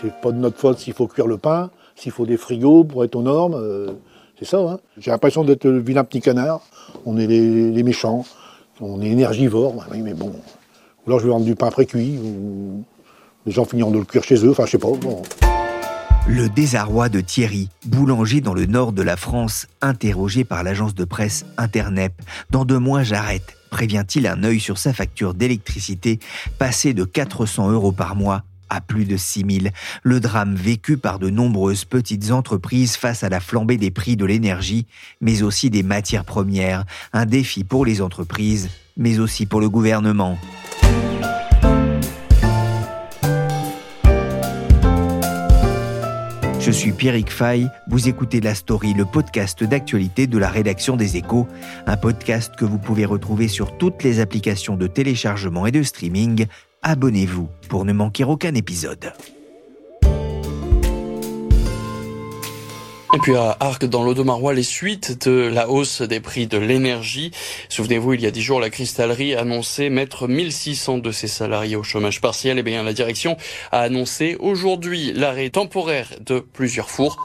C'est pas de notre faute s'il faut cuire le pain, s'il faut des frigos pour être aux normes. euh, c'est ça. Hein. J'ai l'impression d'être le vilain petit canard. On est les, méchants. On est énergivores. Bah oui, mais bon. Ou alors je vais vendre du pain précuit. Ou les gens finiront de le cuire chez eux. Enfin, je sais pas. Le désarroi de Thierry, boulanger dans le nord de la France, interrogé par l'agence de presse Internep. Dans deux mois, j'arrête. Prévient-il un œil sur sa facture d'électricité, passée de 400 euros par mois à plus de 6 000. Le drame vécu par de nombreuses petites entreprises face à la flambée des prix de l'énergie, mais aussi des matières premières. Un défi pour les entreprises, mais aussi pour le gouvernement. Je suis Pierrick Fay, vous écoutez La Story, le podcast d'actualité de la rédaction des Échos, un podcast que vous pouvez retrouver sur toutes les applications de téléchargement et de streaming. Abonnez-vous pour ne manquer aucun épisode. Et puis à Arc, dans l'Audomarois, les suites de la hausse des prix de l'énergie. Souvenez-vous, il y a dix jours, la cristallerie annonçait mettre 1600 de ses salariés au chômage partiel. Et bien, la direction a annoncé aujourd'hui l'arrêt temporaire de plusieurs fours.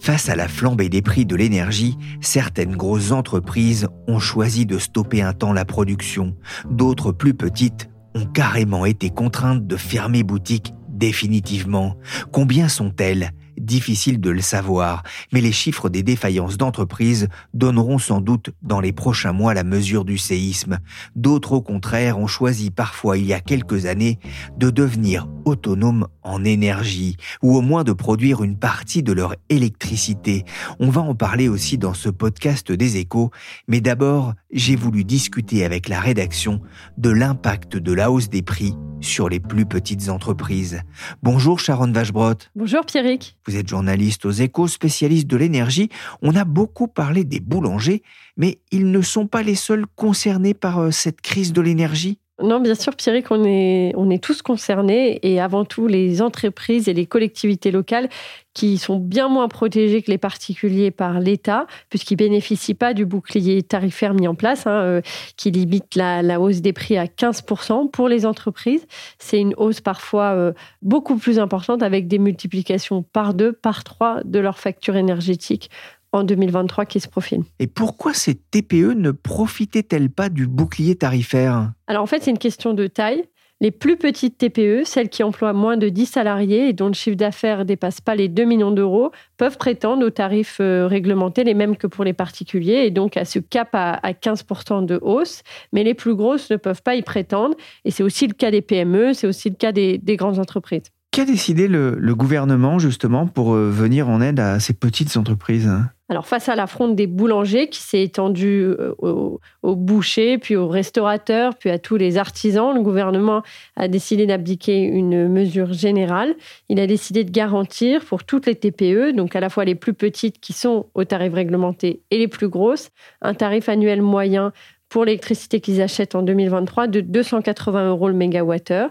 Face à la flambée des prix de l'énergie, certaines grosses entreprises ont choisi de stopper un temps la production. D'autres plus petites ont carrément été contraintes de fermer boutique définitivement. Combien sont-elles? Difficile de le savoir, mais les chiffres des défaillances d'entreprises donneront sans doute dans les prochains mois la mesure du séisme. D'autres, au contraire, ont choisi parfois il y a quelques années de devenir autonomes en énergie, ou au moins de produire une partie de leur électricité. On va en parler aussi dans ce podcast des échos, mais d'abord, j'ai voulu discuter avec la rédaction de l'impact de la hausse des prix sur les plus petites entreprises. Bonjour Sharon Vachebrot. Bonjour Pierrick. Vous êtes journaliste aux échos, spécialiste de l'énergie. On a beaucoup parlé des boulangers, mais ils ne sont pas les seuls concernés par euh, cette crise de l'énergie. Non, bien sûr, Pierrick, on est, on est tous concernés et avant tout les entreprises et les collectivités locales qui sont bien moins protégées que les particuliers par l'État, puisqu'ils ne bénéficient pas du bouclier tarifaire mis en place, hein, euh, qui limite la, hausse des prix à 15% pour les entreprises. C'est une hausse parfois euh, beaucoup plus importante avec des multiplications par deux, par trois de leur facture énergétique en 2023 qui se profile. Et pourquoi ces TPE ne profitaient-elles pas du bouclier tarifaire? Alors en fait, c'est une question de taille. Les plus petites TPE, celles qui emploient moins de 10 salariés et dont le chiffre d'affaires ne dépasse pas les 2 millions d'euros, peuvent prétendre aux tarifs euh, réglementés, les mêmes que pour les particuliers, et donc à ce cap à, 15% de hausse. Mais les plus grosses ne peuvent pas y prétendre. Et c'est aussi le cas des PME, c'est aussi le cas des, des grandes entreprises. Qu'a décidé le, gouvernement justement pour euh, venir en aide à ces petites entreprises alors, face à l'affront des boulangers qui s'est étendu aux, aux, bouchers, puis aux restaurateurs, puis à tous les artisans, le gouvernement a décidé d'abdiquer une mesure générale. Il a décidé de garantir pour toutes les TPE, donc à la fois les plus petites qui sont au tarif réglementé et les plus grosses, un tarif annuel moyen pour l'électricité qu'ils achètent en 2023 de 280 euros le mégawattheure.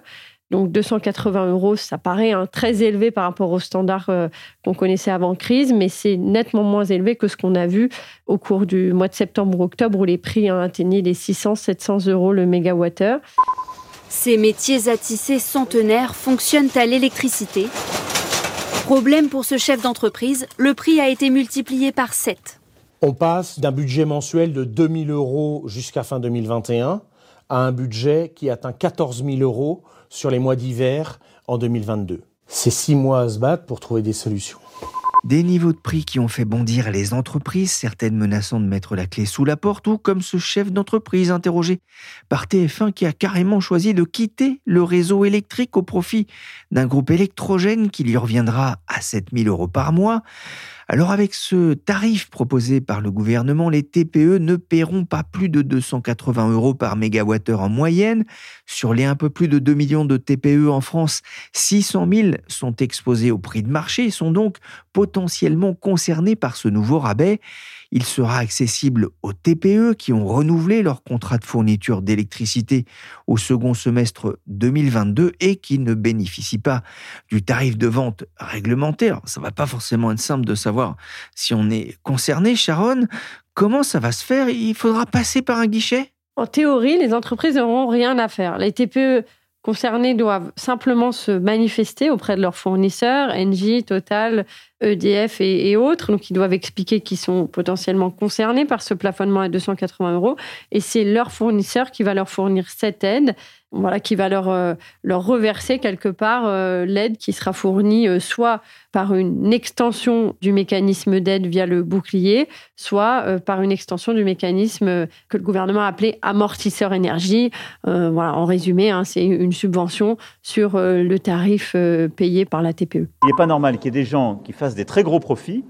Donc 280 euros, ça paraît hein, très élevé par rapport aux standards euh, qu'on connaissait avant crise, mais c'est nettement moins élevé que ce qu'on a vu au cours du mois de septembre-octobre où les prix hein, atteignaient les 600-700 euros le mégawattheure. Ces métiers à tisser centenaires fonctionnent à l'électricité. Problème pour ce chef d'entreprise, le prix a été multiplié par 7. On passe d'un budget mensuel de 2000 euros jusqu'à fin 2021 à un budget qui atteint 14 000 euros sur les mois d'hiver en 2022. C'est six mois à se battre pour trouver des solutions. Des niveaux de prix qui ont fait bondir les entreprises, certaines menaçant de mettre la clé sous la porte, ou comme ce chef d'entreprise interrogé par TF1 qui a carrément choisi de quitter le réseau électrique au profit d'un groupe électrogène qui lui reviendra à 7000 euros par mois. Alors avec ce tarif proposé par le gouvernement, les TPE ne paieront pas plus de 280 euros par mégawattheure en moyenne. Sur les un peu plus de 2 millions de TPE en France, 600 000 sont exposés au prix de marché et sont donc potentiellement concernés par ce nouveau rabais. Il sera accessible aux TPE qui ont renouvelé leur contrat de fourniture d'électricité au second semestre 2022 et qui ne bénéficient pas du tarif de vente réglementaire. Ça va pas forcément être simple de savoir si on est concerné, Sharon. Comment ça va se faire? Il faudra passer par un guichet? En théorie, les entreprises n'auront rien à faire. Les TPE concernés doivent simplement se manifester auprès de leurs fournisseurs, Engie, Total, EDF et, autres. Donc, ils doivent expliquer qu'ils sont potentiellement concernés par ce plafonnement à 280 euros. Et c'est leur fournisseur qui va leur fournir cette aide, voilà, qui va leur, euh, leur reverser quelque part euh, l'aide qui sera fournie euh, soit par une extension du mécanisme d'aide via le bouclier, soit par une extension du mécanisme que le gouvernement a appelé amortisseur énergie. voilà, en résumé, hein, c'est une subvention sur le tarif payé par la TPE. Il n'est pas normal qu'il y ait des gens qui fassent des très gros profits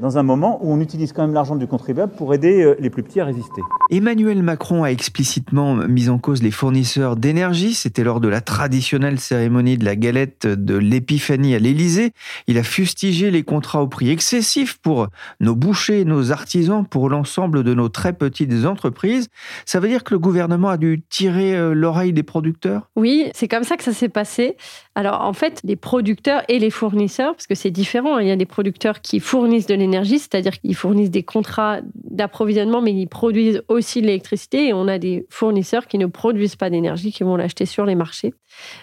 dans un moment où on utilise quand même l'argent du contribuable pour aider euh, les plus petits à résister. Emmanuel Macron a explicitement mis en cause les fournisseurs d'énergie. C'était lors de la traditionnelle cérémonie de la galette de l'épiphanie à l'Élysée. Il a fustigé les contrats au prix excessif pour nos bouchers, nos artisans, pour l'ensemble de nos très petites entreprises. Ça veut dire que le gouvernement a dû tirer euh, l'oreille des producteurs? Oui, c'est comme ça que ça s'est passé. Alors en fait, les producteurs et les fournisseurs, parce que c'est différent, hein. il y a des producteurs qui fournissent de l'énergie, c'est-à-dire qu'ils fournissent des contrats d'approvisionnement, mais ils produisent aussi de l'électricité, et on a des fournisseurs qui ne produisent pas d'énergie, qui vont l'acheter sur les marchés.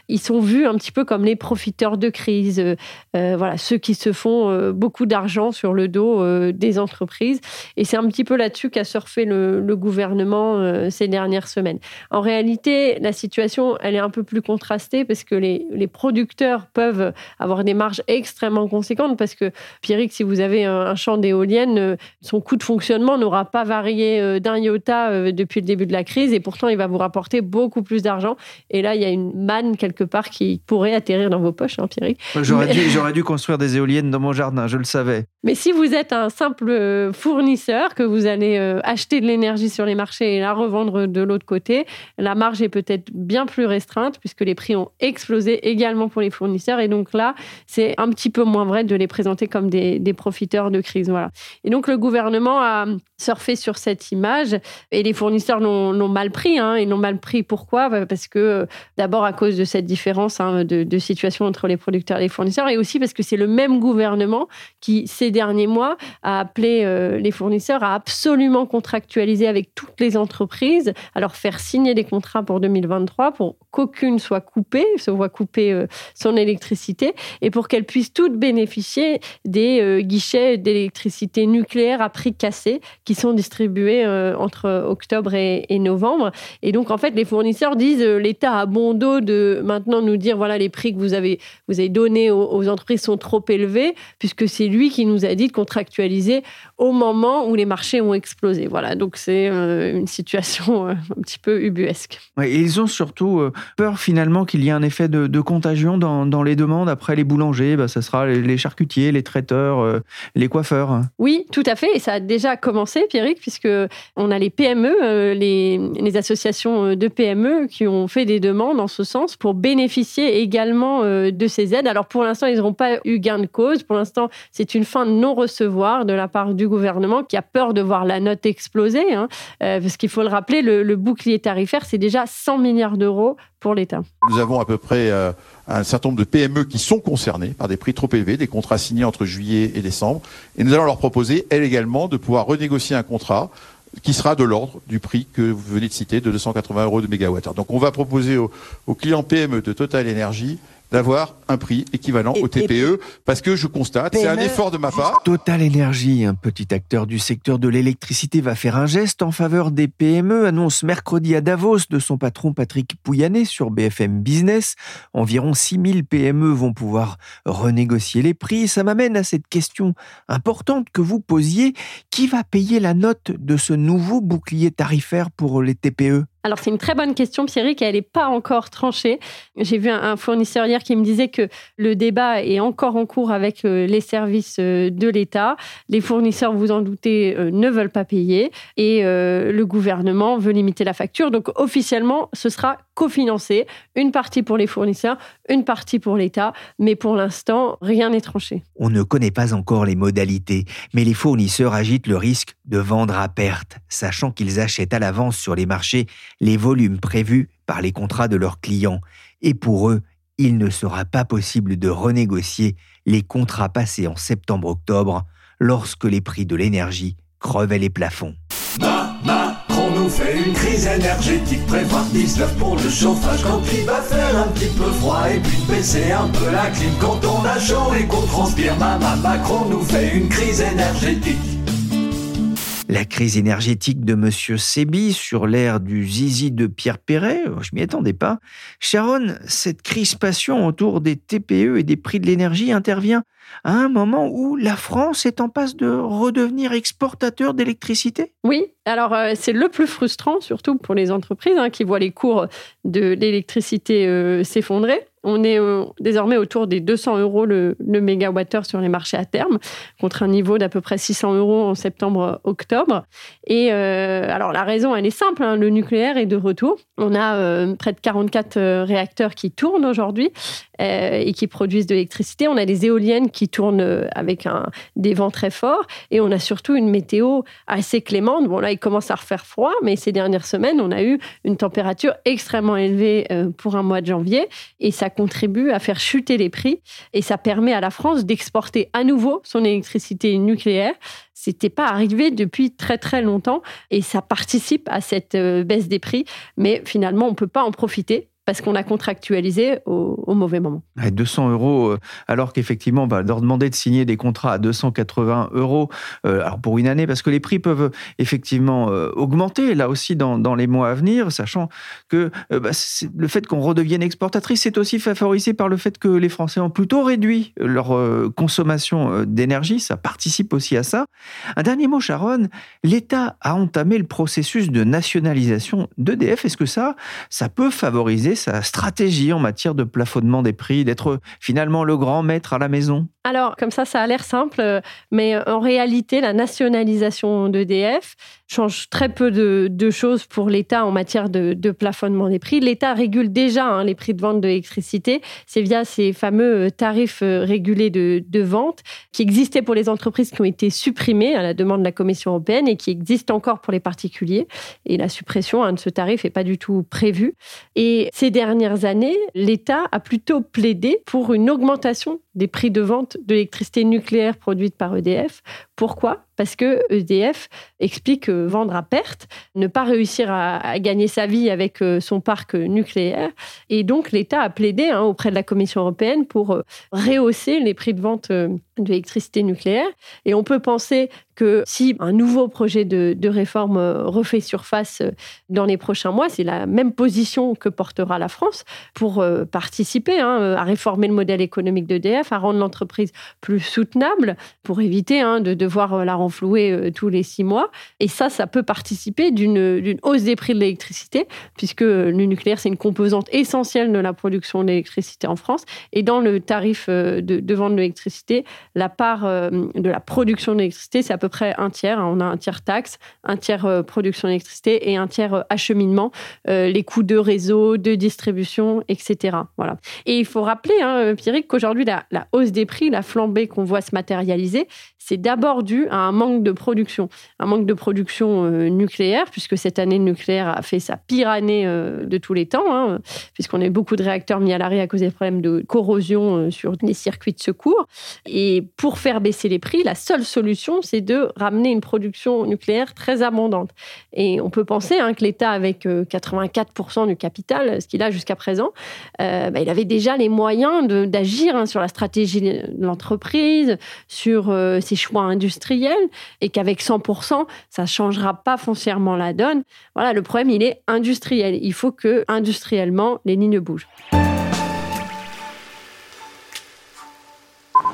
Ils sont vus un petit peu comme les profiteurs de crise, euh, euh, voilà, ceux qui se font euh, beaucoup d'argent sur le dos des entreprises. Et c'est un petit peu là-dessus qu'a surfé le, gouvernement ces dernières semaines. En réalité, la situation, elle est un peu plus contrastée parce que les, les producteurs peuvent avoir des marges extrêmement conséquentes parce que, Pierrick, si vous avez un, champ d'éoliennes, son coût de fonctionnement n'aura pas varié d'un iota depuis le début de la crise et pourtant il va vous rapporter beaucoup plus d'argent. Et là, il y a une quelque part qui pourrait atterrir dans vos poches, hein, Pierrick. J'aurais dû, dû construire des éoliennes dans mon jardin, je le savais. Mais si vous êtes un simple euh, fournisseur, que vous allez euh, acheter de l'énergie sur les marchés et la revendre de l'autre côté, la marge est peut-être bien plus restreinte puisque les prix ont explosé également pour les fournisseurs. Et donc là, c'est un petit peu moins vrai de les présenter comme des, profiteurs de crise. Voilà. Et donc le gouvernement a surfé sur cette image et les fournisseurs l'ont mal pris. Hein. Ils l'ont mal pris. Pourquoi? Parce que d'abord à cause de cette différence hein, de, situation entre les producteurs et les fournisseurs, et aussi parce que c'est le même gouvernement qui, ces derniers mois, a appelé euh, les fournisseurs à absolument contractualiser avec toutes les entreprises, à leur faire signer des contrats pour 2023 pour qu'aucune soit coupée, se voit couper euh, son électricité, et pour qu'elles puissent toutes bénéficier des euh, guichets d'électricité nucléaire à prix cassé qui sont distribués entre octobre et, novembre. Et donc, en fait, les fournisseurs disent l'État a bon dos de maintenant nous dire voilà les prix que vous avez vous avez donnés aux, entreprises sont trop élevés puisque c'est lui qui nous a dit de contractualiser au moment où les marchés ont explosé. Voilà, donc c'est euh, une situation euh, un petit peu ubuesque. et ils ont surtout euh, peur finalement qu'il y ait un effet de, contagion dans, les demandes. Après les boulangers, bah, ça sera les, charcutiers, les traiteurs, les coiffeurs. Oui, tout à fait. Et ça a déjà commencé, Pierrick, puisque on a les PME, les, les associations de PME qui ont fait des demandes en ce sens pour bénéficier également de ces aides. Alors pour l'instant, ils n'auront pas eu gain de cause. Pour l'instant, c'est une fin de non-recevoir de la part du gouvernement qui a peur de voir la note exploser. Hein. Euh, parce qu'il faut le rappeler, le, bouclier tarifaire, c'est déjà 100 milliards d'euros Nous avons à peu près euh, un certain nombre de PME qui sont concernées par des prix trop élevés, des contrats signés entre juillet et décembre. Et nous allons leur proposer, elles également, de pouvoir renégocier un contrat qui sera de l'ordre du prix que vous venez de citer, de 280 euros de mégawattheure. Donc on va proposer aux, aux clients PME de Total Energy d'avoir un prix équivalent au TPE, parce que je constate, c'est un effort de ma part. Total Energy, un petit acteur du secteur de l'électricité, va faire un geste en faveur des PME, annonce mercredi à Davos de son patron Patrick Pouyanné sur BFM Business. Environ 6000 PME vont pouvoir renégocier les prix. Ça m'amène à cette question importante que vous posiez. Qui va payer la note de ce nouveau bouclier tarifaire pour les TPE alors c'est une très bonne question, Pierrick, et elle n'est pas encore tranchée. J'ai vu un fournisseur hier qui me disait que le débat est encore en cours avec euh, les services euh, de l'État. Les fournisseurs, vous en doutez, euh, ne veulent pas payer et le gouvernement veut limiter la facture. Donc officiellement, ce sera cofinancé, une partie pour les fournisseurs, une partie pour l'État, mais pour l'instant, rien n'est tranché. On ne connaît pas encore les modalités, mais les fournisseurs agitent le risque de vendre à perte, sachant qu'ils achètent à l'avance sur les marchés les volumes prévus par les contrats de leurs clients. Et pour eux, il ne sera pas possible de renégocier les contrats passés en septembre-octobre lorsque les prix de l'énergie crevaient les plafonds. Macron nous fait une crise énergétique, prévoir 19 pour le chauffage quand il va faire un petit peu froid et puis baisser un peu la clim quand on a chaud et qu'on transpire. Macron nous fait une crise énergétique. La crise énergétique de M. Sébi sur l'ère du zizi de Pierre Perret, oh, je m'y attendais pas. Sharon, cette crispation autour des TPE et des prix de l'énergie intervient à un moment où la France est en passe de redevenir exportateur d'électricité? Oui, alors euh, c'est le plus frustrant, surtout pour les entreprises hein, qui voient les cours de l'électricité euh, s'effondrer. On est euh, désormais autour des 200 euros le, le mégawattheure sur les marchés à terme, contre un niveau d'à peu près 600 euros en septembre-octobre. Et euh, alors la raison, elle est simple, hein, le nucléaire est de retour. On a euh, près de 44 réacteurs qui tournent aujourd'hui et qui produisent de l'électricité. On a des éoliennes qui tournent avec des vents très forts et on a surtout une météo assez clémente. Bon là, il commence à refaire froid, mais ces dernières semaines, on a eu une température extrêmement élevée pour un mois de janvier et ça contribue à faire chuter les prix. Et ça permet à la France d'exporter à nouveau son électricité nucléaire. C'était pas arrivé depuis très très longtemps. Et ça participe à cette euh, baisse des prix, mais finalement on peut pas en profiter parce qu'on a contractualisé au, mauvais moment. 200 euros, euh, alors qu'effectivement, va leur demander de signer des contrats à 280 euros euh, alors pour une année, parce que les prix peuvent effectivement euh, augmenter là aussi dans, dans, les mois à venir, sachant que bah, le fait qu'on redevienne exportatrice, c'est aussi favorisé par le fait que les Français ont plutôt réduit leur consommation d'énergie, ça participe aussi à ça. Un dernier mot, Sharon, l'État a entamé le processus de nationalisation d'EDF. Est-ce que ça, ça peut favoriser sa stratégie en matière de plafonnement des prix, d'être finalement le grand maître à la maison? Alors, comme ça, ça a l'air simple, mais en réalité, la nationalisation d'EDF change très peu de, choses pour l'État en matière de, plafonnement des prix. L'État régule déjà hein, les prix de vente de l'électricité. C'est via ces fameux tarifs euh, régulés de, vente qui existaient pour les entreprises qui ont été supprimés à la demande de la Commission européenne et qui existent encore pour les particuliers. Et la suppression hein, de ce tarif n'est pas du tout prévue. Et ces dernières années, l'État a plutôt plaidé pour une augmentation des prix de vente de l'électricité nucléaire produite par EDF. Pourquoi? Parce que EDF explique vendre à perte, ne pas réussir à, gagner sa vie avec euh, son parc nucléaire. Et donc l'État a plaidé hein, auprès de la Commission européenne pour euh, rehausser les prix de vente euh, de l'électricité nucléaire. Et on peut penser que si un nouveau projet de, réforme refait surface dans les prochains mois, c'est la même position que portera la France pour participer hein, à réformer le modèle économique d'EDF, à rendre l'entreprise plus soutenable, pour éviter hein, de devoir la renflouer tous les six mois. Et ça, ça peut participer d'une hausse des prix de l'électricité, puisque le nucléaire, c'est une composante essentielle de la production d'électricité en France. Et dans le tarif de, de vente de l'électricité, la part euh, de la production d'électricité, c'est à peu près un tiers. On a un tiers taxe, un tiers euh, production d'électricité et un tiers euh, acheminement, les coûts de réseau, de distribution, etc. Voilà. Et il faut rappeler, hein, Pierrick, qu'aujourd'hui, la, la hausse des prix, la flambée qu'on voit se matérialiser, c'est d'abord dû à un manque de production. Un manque de production euh, nucléaire, puisque cette année, nucléaire a fait sa pire année euh, de tous les temps, hein, puisqu'on a eu beaucoup de réacteurs mis à l'arrêt à cause des problèmes de corrosion euh, sur les circuits de secours. Et pour faire baisser les prix, la seule solution, c'est de ramener une production nucléaire très abondante. Et on peut penser hein, que l'État, avec 84% du capital, ce qu'il a jusqu'à présent, bah, il avait déjà les moyens d'agir hein, sur la stratégie de l'entreprise, sur ses choix industriels et qu'avec 100%, ça ne changera pas foncièrement la donne. Voilà, le problème, il est industriel. Il faut que, industriellement, les lignes bougent.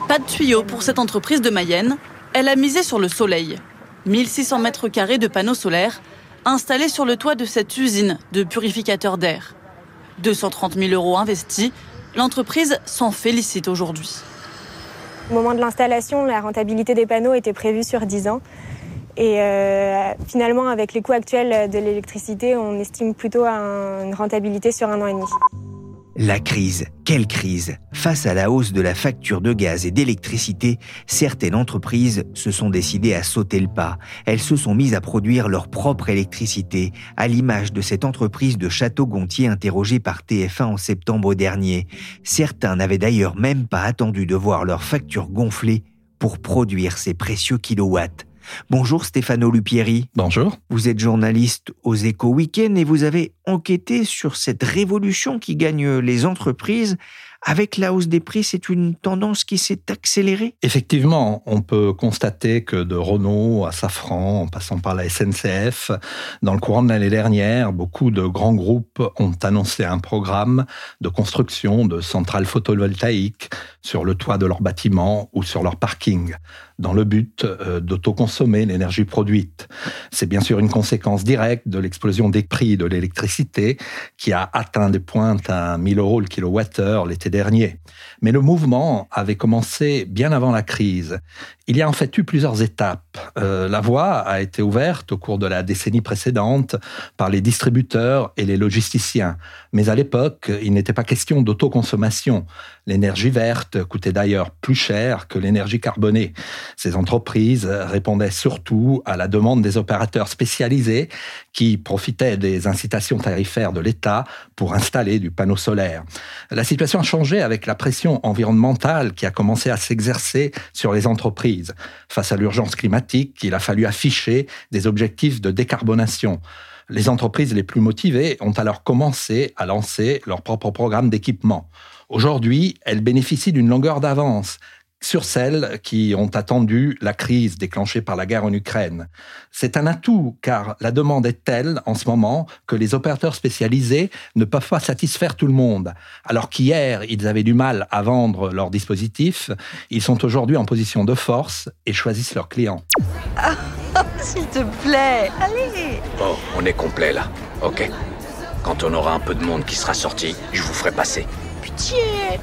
Pas de tuyaux pour cette entreprise de Mayenne. Elle a misé sur le soleil. 1600 mètres carrés de panneaux solaires installés sur le toit de cette usine de purificateur d'air. 230 000 euros investis, l'entreprise s'en félicite aujourd'hui. Au moment de l'installation, la rentabilité des panneaux était prévue sur 10 ans. Et euh, finalement, avec les coûts actuels de l'électricité, on estime plutôt une rentabilité sur un an et demi. La crise, quelle crise? Face à la hausse de la facture de gaz et d'électricité, certaines entreprises se sont décidées à sauter le pas. Elles se sont mises à produire leur propre électricité, à l'image de cette entreprise de Château-Gontier interrogée par TF1 en septembre dernier. Certains n'avaient d'ailleurs même pas attendu de voir leur facture gonfler pour produire ces précieux kilowatts. Bonjour Stéphano Lupieri. Bonjour. Vous êtes journaliste aux Éco Weekend et vous avez enquêté sur cette révolution qui gagne les entreprises avec la hausse des prix, c'est une tendance qui s'est accélérée? Effectivement, on peut constater que de Renault à Safran, en passant par la SNCF, dans le courant de l'année dernière, beaucoup de grands groupes ont annoncé un programme de construction de centrales photovoltaïques sur le toit de leurs bâtiments ou sur leur parking, dans le but euh, d'autoconsommer l'énergie produite. C'est bien sûr une conséquence directe de l'explosion des prix de l'électricité qui a atteint des pointes à 1000 euros le kilowattheure l'été dernier. Mais le mouvement avait commencé bien avant la crise. Il y a en fait eu plusieurs étapes. Euh, la voie a été ouverte au cours de la décennie précédente par les distributeurs et les logisticiens. Mais à l'époque, il n'était pas question d'autoconsommation. L'énergie verte coûtait d'ailleurs plus cher que l'énergie carbonée. Ces entreprises répondaient surtout à la demande des opérateurs spécialisés qui profitaient des incitations tarifaires de l'État pour installer du panneau solaire. La situation a changé avec la pression environnementale qui a commencé à s'exercer sur les entreprises. Face à l'urgence climatique, il a fallu afficher des objectifs de décarbonation. Les entreprises les plus motivées ont alors commencé à lancer leur propre programme d'équipement. Aujourd'hui, elles bénéficient d'une longueur d'avance sur celles qui ont attendu la crise déclenchée par la guerre en Ukraine. C'est un atout car la demande est telle en ce moment que les opérateurs spécialisés ne peuvent pas satisfaire tout le monde. Alors qu'hier, ils avaient du mal à vendre leurs dispositifs, ils sont aujourd'hui en position de force et choisissent leurs clients. Ah, s'il te plaît, allez Bon, on est complet là, ok Quand on aura un peu de monde qui sera sorti, je vous ferai passer. Pitié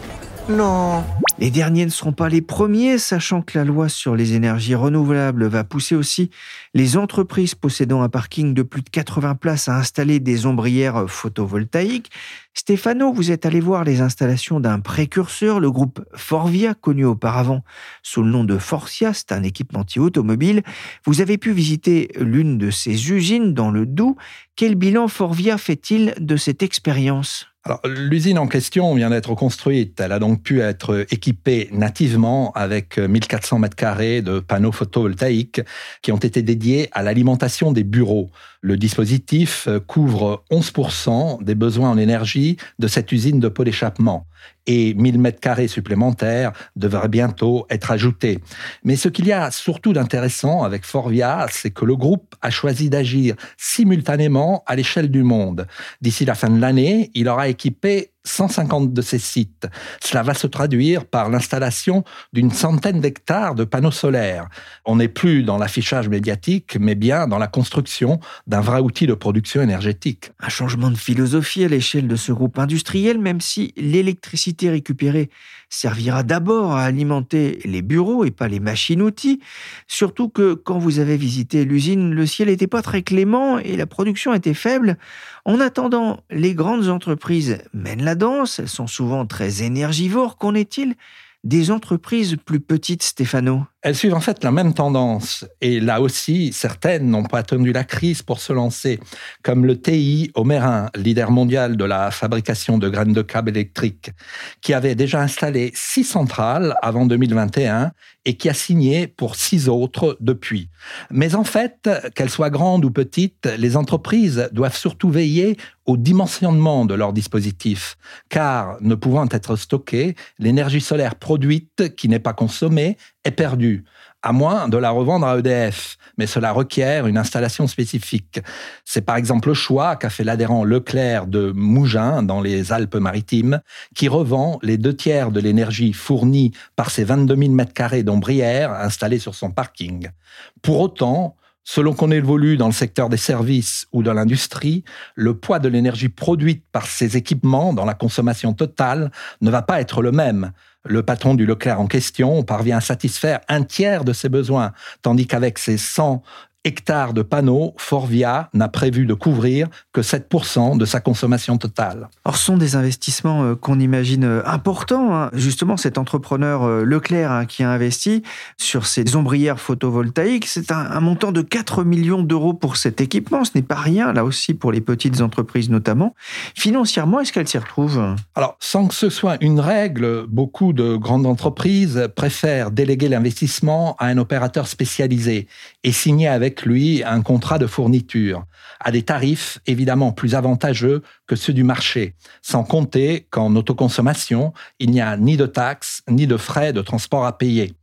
Non les derniers ne seront pas les premiers, sachant que la loi sur les énergies renouvelables va pousser aussi les entreprises possédant un parking de plus de 80 places à installer des ombrières photovoltaïques. Stéphano, vous êtes allé voir les installations d'un précurseur, le groupe Forvia, connu auparavant sous le nom de Forcia, c'est un équipementier automobile. Vous avez pu visiter l'une de ces usines dans le Doubs. Quel bilan Forvia fait-il de cette expérience? L'usine en question vient d'être construite. Elle a donc pu être équipée nativement avec 1400 mètres carrés de panneaux photovoltaïques qui ont été dédiés à l'alimentation des bureaux. Le dispositif couvre 11% des besoins en énergie de cette usine de pot d'échappement et 1000 mètres carrés supplémentaires devraient bientôt être ajoutés. Mais ce qu'il y a surtout d'intéressant avec Forvia, c'est que le groupe a choisi d'agir simultanément à l'échelle du monde. D'ici la fin de l'année, il aura équipé 150 de ces sites. Cela va se traduire par l'installation d'une centaine d'hectares de panneaux solaires. On n'est plus dans l'affichage médiatique, mais bien dans la construction d'un vrai outil de production énergétique. Un changement de philosophie à l'échelle de ce groupe industriel, même si l'électricité récupérée servira d'abord à alimenter les bureaux et pas les machines-outils. Surtout que quand vous avez visité l'usine, le ciel n'était pas très clément et la production était faible. En attendant, les grandes entreprises mènent la danse, elles sont souvent très énergivores. Qu'en est-il? Des entreprises plus petites, Stéphano elles suivent en fait la même tendance. Et là aussi, certaines n'ont pas attendu la crise pour se lancer, comme le TI Omerin, leader mondial de la fabrication de graines de câbles électriques, qui avait déjà installé six centrales avant 2021 et qui a signé pour six autres depuis. Mais en fait, qu'elles soient grandes ou petites, les entreprises doivent surtout veiller au dimensionnement de leur dispositif, car ne pouvant être stockée, l'énergie solaire produite qui n'est pas consommée est perdue, à moins de la revendre à EDF, mais cela requiert une installation spécifique. C'est par exemple le choix qu'a fait l'adhérent Leclerc de Mougins, dans les Alpes-Maritimes, qui revend les deux tiers de l'énergie fournie par ses 22 000 m2 d'ombrières installées sur son parking. Pour autant, Selon qu'on évolue dans le secteur des services ou de l'industrie, le poids de l'énergie produite par ces équipements dans la consommation totale ne va pas être le même. Le patron du Leclerc en question parvient à satisfaire un tiers de ses besoins, tandis qu'avec ses 100 hectares de panneaux, Forvia n'a prévu de couvrir que 7% de sa consommation totale. Or, ce sont des investissements euh, qu'on imagine euh, importants. Hein. Justement, cet entrepreneur euh, Leclerc hein, qui a investi sur ces ombrières photovoltaïques, c'est un, montant de 4 millions d'euros pour cet équipement. Ce n'est pas rien, là aussi, pour les petites entreprises notamment. Financièrement, est-ce qu'elles s'y retrouvent Alors, sans que ce soit une règle, beaucoup de grandes entreprises préfèrent déléguer l'investissement à un opérateur spécialisé et signer avec lui un contrat de fourniture, à des tarifs évidemment plus avantageux que ceux du marché, sans compter qu'en autoconsommation, il n'y a ni de taxes ni de frais de transport à payer.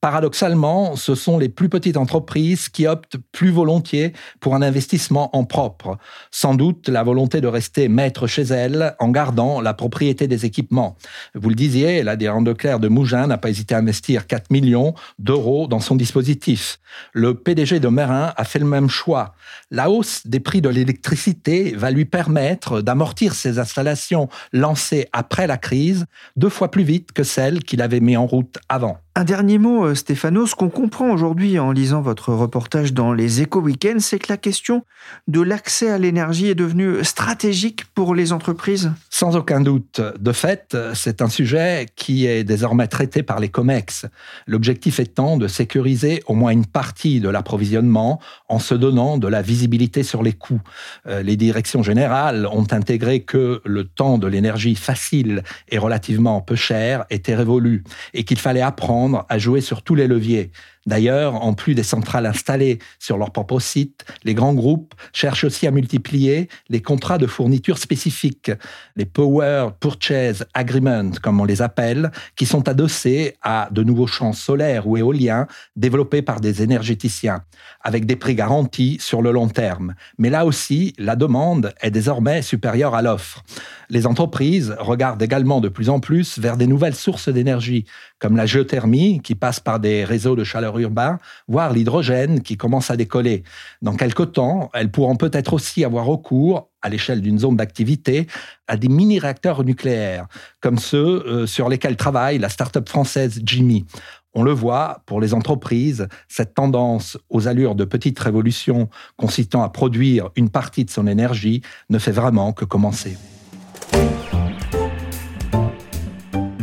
Paradoxalement, ce sont les plus petites entreprises qui optent plus volontiers pour un investissement en propre. Sans doute la volonté de rester maître chez elles en gardant la propriété des équipements. Vous le disiez, la de Claire de Mougins n'a pas hésité à investir 4 millions d'euros dans son dispositif. Le PDG de Merin a fait le même choix. La hausse des prix de l'électricité va lui permettre d'amortir ses installations lancées après la crise deux fois plus vite que celles qu'il avait mis en route avant. Un dernier mot, euh, Stéphano. Ce qu'on comprend aujourd'hui en lisant votre reportage dans les éco-weekends, c'est que la question de l'accès à l'énergie est devenue stratégique pour les entreprises. Sans aucun doute. De fait, c'est un sujet qui est désormais traité par les COMEX. L'objectif étant de sécuriser au moins une partie de l'approvisionnement en se donnant de la visibilité sur les coûts. Euh, les directions générales ont intégré que le temps de l'énergie facile et relativement peu cher était révolu et qu'il fallait apprendre à jouer sur tous les leviers. D'ailleurs, en plus des centrales installées sur leur propre site, les grands groupes cherchent aussi à multiplier les contrats de fourniture spécifiques, les Power Purchase Agreements, comme on les appelle, qui sont adossés à de nouveaux champs solaires ou éoliens développés par des énergéticiens, avec des prix garantis sur le long terme. Mais là aussi, la demande est désormais supérieure à l'offre. Les entreprises regardent également de plus en plus vers des nouvelles sources d'énergie, comme la géothermie, qui passe par des réseaux de chaleur urbain, voire l'hydrogène qui commence à décoller. Dans quelque temps, elles pourront peut-être aussi avoir recours à l'échelle d'une zone d'activité, à des mini-réacteurs nucléaires, comme ceux euh, sur lesquels travaille la start-up française Jimmy. On le voit, pour les entreprises, cette tendance aux allures de petites révolutions consistant à produire une partie de son énergie ne fait vraiment que commencer.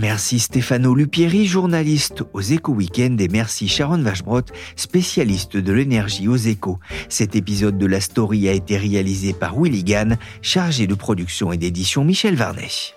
Merci Stéphano Lupieri, journaliste aux Échos Weekend et merci Sharon Vachebrot, spécialiste de l'énergie aux Échos. Cet épisode de la story a été réalisé par Willy Gann, chargé de production et d'édition Michel Varnet.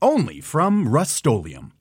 only from Rust-Oleum.